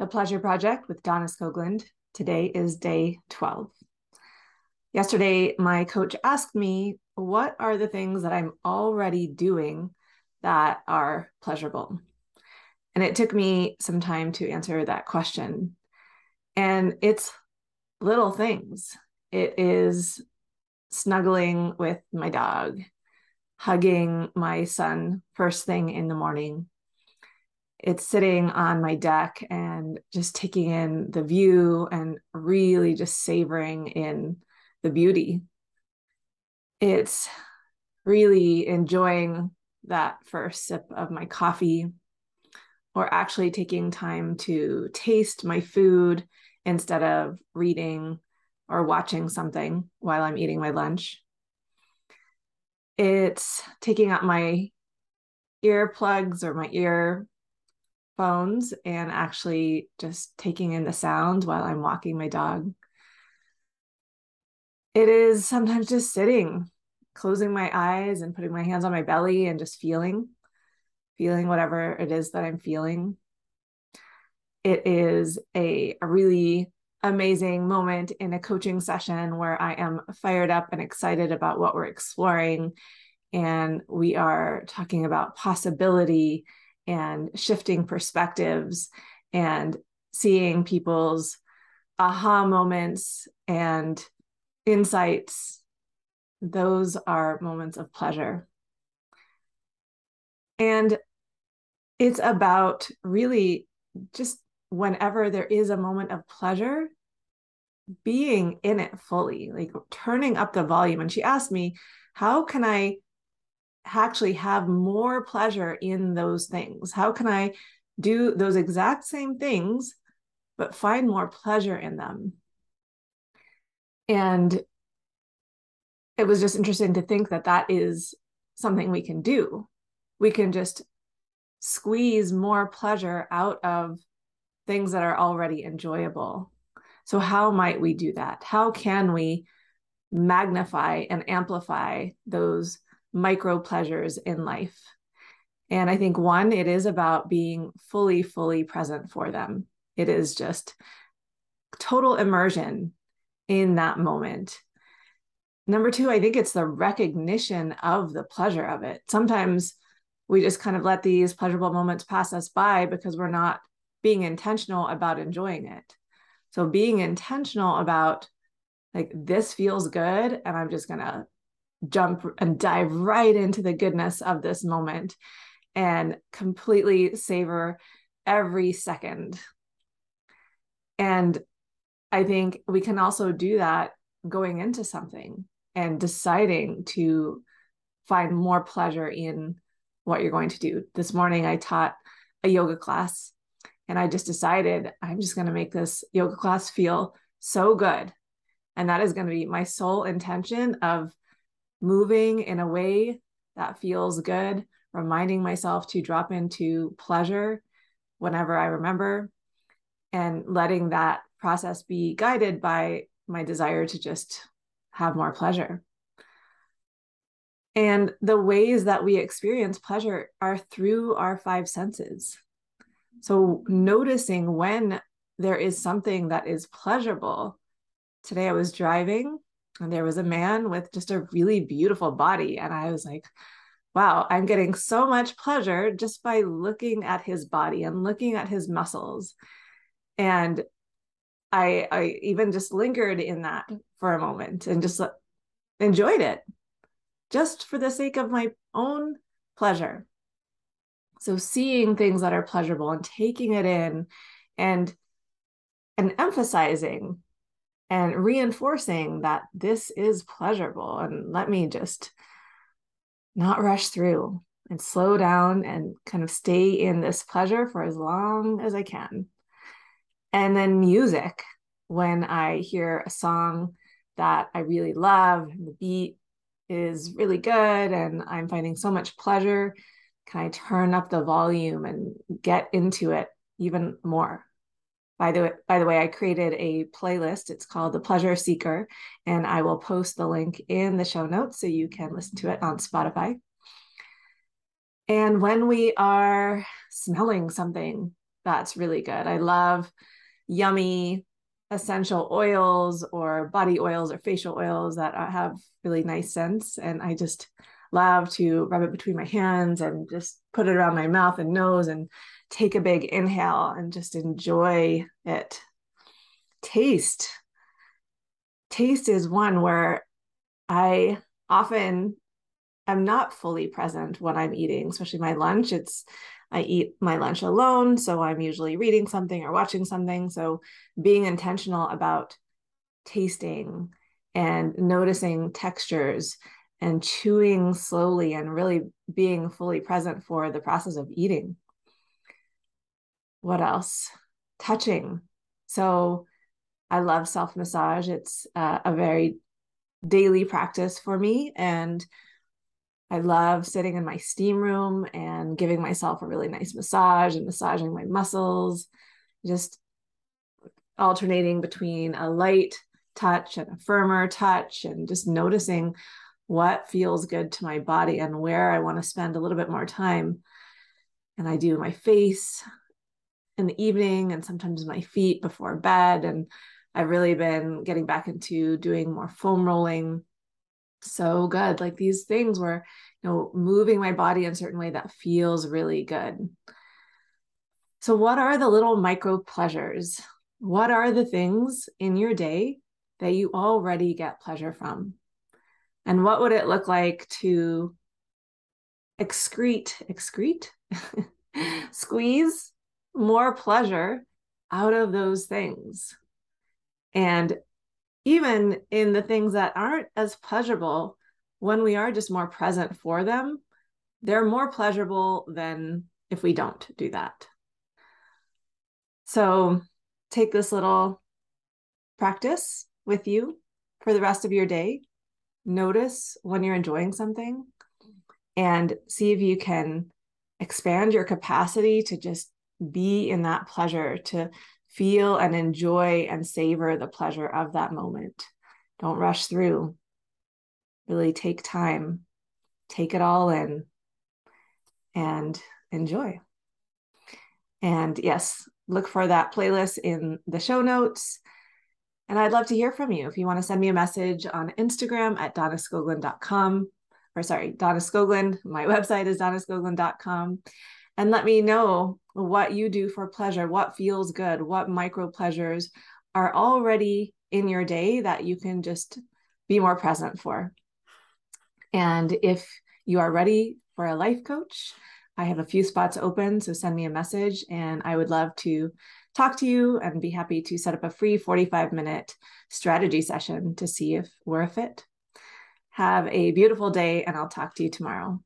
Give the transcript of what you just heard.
The Pleasure Project with Donna Skoglund. Today is day 12. Yesterday, my coach asked me, What are the things that I'm already doing that are pleasurable? And it took me some time to answer that question. And it's little things. It is snuggling with my dog, hugging my son first thing in the morning, it's sitting on my deck and just taking in the view and really just savoring in the beauty. It's really enjoying that first sip of my coffee or actually taking time to taste my food instead of reading or watching something while I'm eating my lunch. It's taking out my earplugs or my ear phones and actually just taking in the sound while I'm walking my dog. It is sometimes just sitting, closing my eyes and putting my hands on my belly and just feeling, feeling whatever it is that I'm feeling. It is a, a really amazing moment in a coaching session where I am fired up and excited about what we're exploring. And we are talking about possibility and shifting perspectives and seeing people's aha moments and insights. Those are moments of pleasure. And it's about really just whenever there is a moment of pleasure, being in it fully, like turning up the volume. And she asked me, How can I actually have more pleasure in those things? How can I do those exact same things, but find more pleasure in them? And it was just interesting to think that that is something we can do. We can just squeeze more pleasure out of things that are already enjoyable. So, how might we do that? How can we magnify and amplify those micro pleasures in life. And I think one, it is about being fully, fully present for them. It is just total immersion in that moment. Number two, I think it's the recognition of the pleasure of it. Sometimes we just kind of let these pleasurable moments pass us by because we're not being intentional about enjoying it. So being intentional about like this feels good and I'm just going to jump and dive right into the goodness of this moment and completely savor every second. And I think we can also do that going into something and deciding to find more pleasure in what you're going to do. This morning, I taught a yoga class and I just decided I'm just going to make this yoga class feel so good. And that is going to be my sole intention of moving in a way that feels good, reminding myself to drop into pleasure whenever I remember, and letting that process be guided by my desire to just have more pleasure. And the ways that we experience pleasure are through our five senses. So, noticing when there is something that is pleasurable. Today, I was driving and there was a man with just a really beautiful body and i was like wow i'm getting so much pleasure just by looking at his body and looking at his muscles. And i i even just lingered in that for a moment and just enjoyed it just for the sake of my own pleasure. So seeing things that are pleasurable and taking it in and and emphasizing and reinforcing that this is pleasurable and let me just not rush through and slow down and kind of stay in this pleasure for as long as I can. And then music, when I hear a song that I really love, the beat is really good, and I'm finding so much pleasure, can I turn up the volume and get into it even more? By the, way, by the way, I created a playlist. It's called The Pleasure Seeker, and I will post the link in the show notes so you can listen to it on Spotify. And when we are smelling something that's really good. I love yummy essential oils or body oils or facial oils that have really nice scents. And I just love to rub it between my hands and just put it around my mouth and nose and take a big inhale and just enjoy it. Taste. Taste is one where I often am not fully present when I'm eating, especially my lunch. It's I eat my lunch alone, so I'm usually reading something or watching something. So being intentional about tasting and noticing textures and chewing slowly and really being fully present for the process of eating. What else? Touching. So I love self massage. It's uh, a very daily practice for me. And I love sitting in my steam room and giving myself a really nice massage and massaging my muscles, just alternating between a light touch and a firmer touch, and just noticing what feels good to my body and where I want to spend a little bit more time. And I do my face in the evening and sometimes my feet before bed. And I've really been getting back into doing more foam rolling so good. Like these things where, you know, moving my body in a certain way that feels really good. So, what are the little micro pleasures? What are the things in your day that you already get pleasure from? And what would it look like to excrete, excrete, squeeze more pleasure out of those things? And even in the things that aren't as pleasurable, when we are just more present for them, they're more pleasurable than if we don't do that. So take this little practice with you for the rest of your day. Notice when you're enjoying something and see if you can expand your capacity to just be in that pleasure, to feel and enjoy and savor the pleasure of that moment. Don't rush through. Really take time, take it all in, and enjoy. And yes, look for that playlist in the show notes. And I'd love to hear from you. If you want to send me a message on Instagram at donnaskoglund.com, or sorry, Donna Skoglund, my website is donnaskoglund.com and let me know what you do for pleasure, what feels good, what micro pleasures are already in your day that you can just be more present for. And if you are ready for a life coach, I have a few spots open, so send me a message and I would love to talk to you and be happy to set up a free 45 minute strategy session to see if we're a fit. Have a beautiful day, and I'll talk to you tomorrow.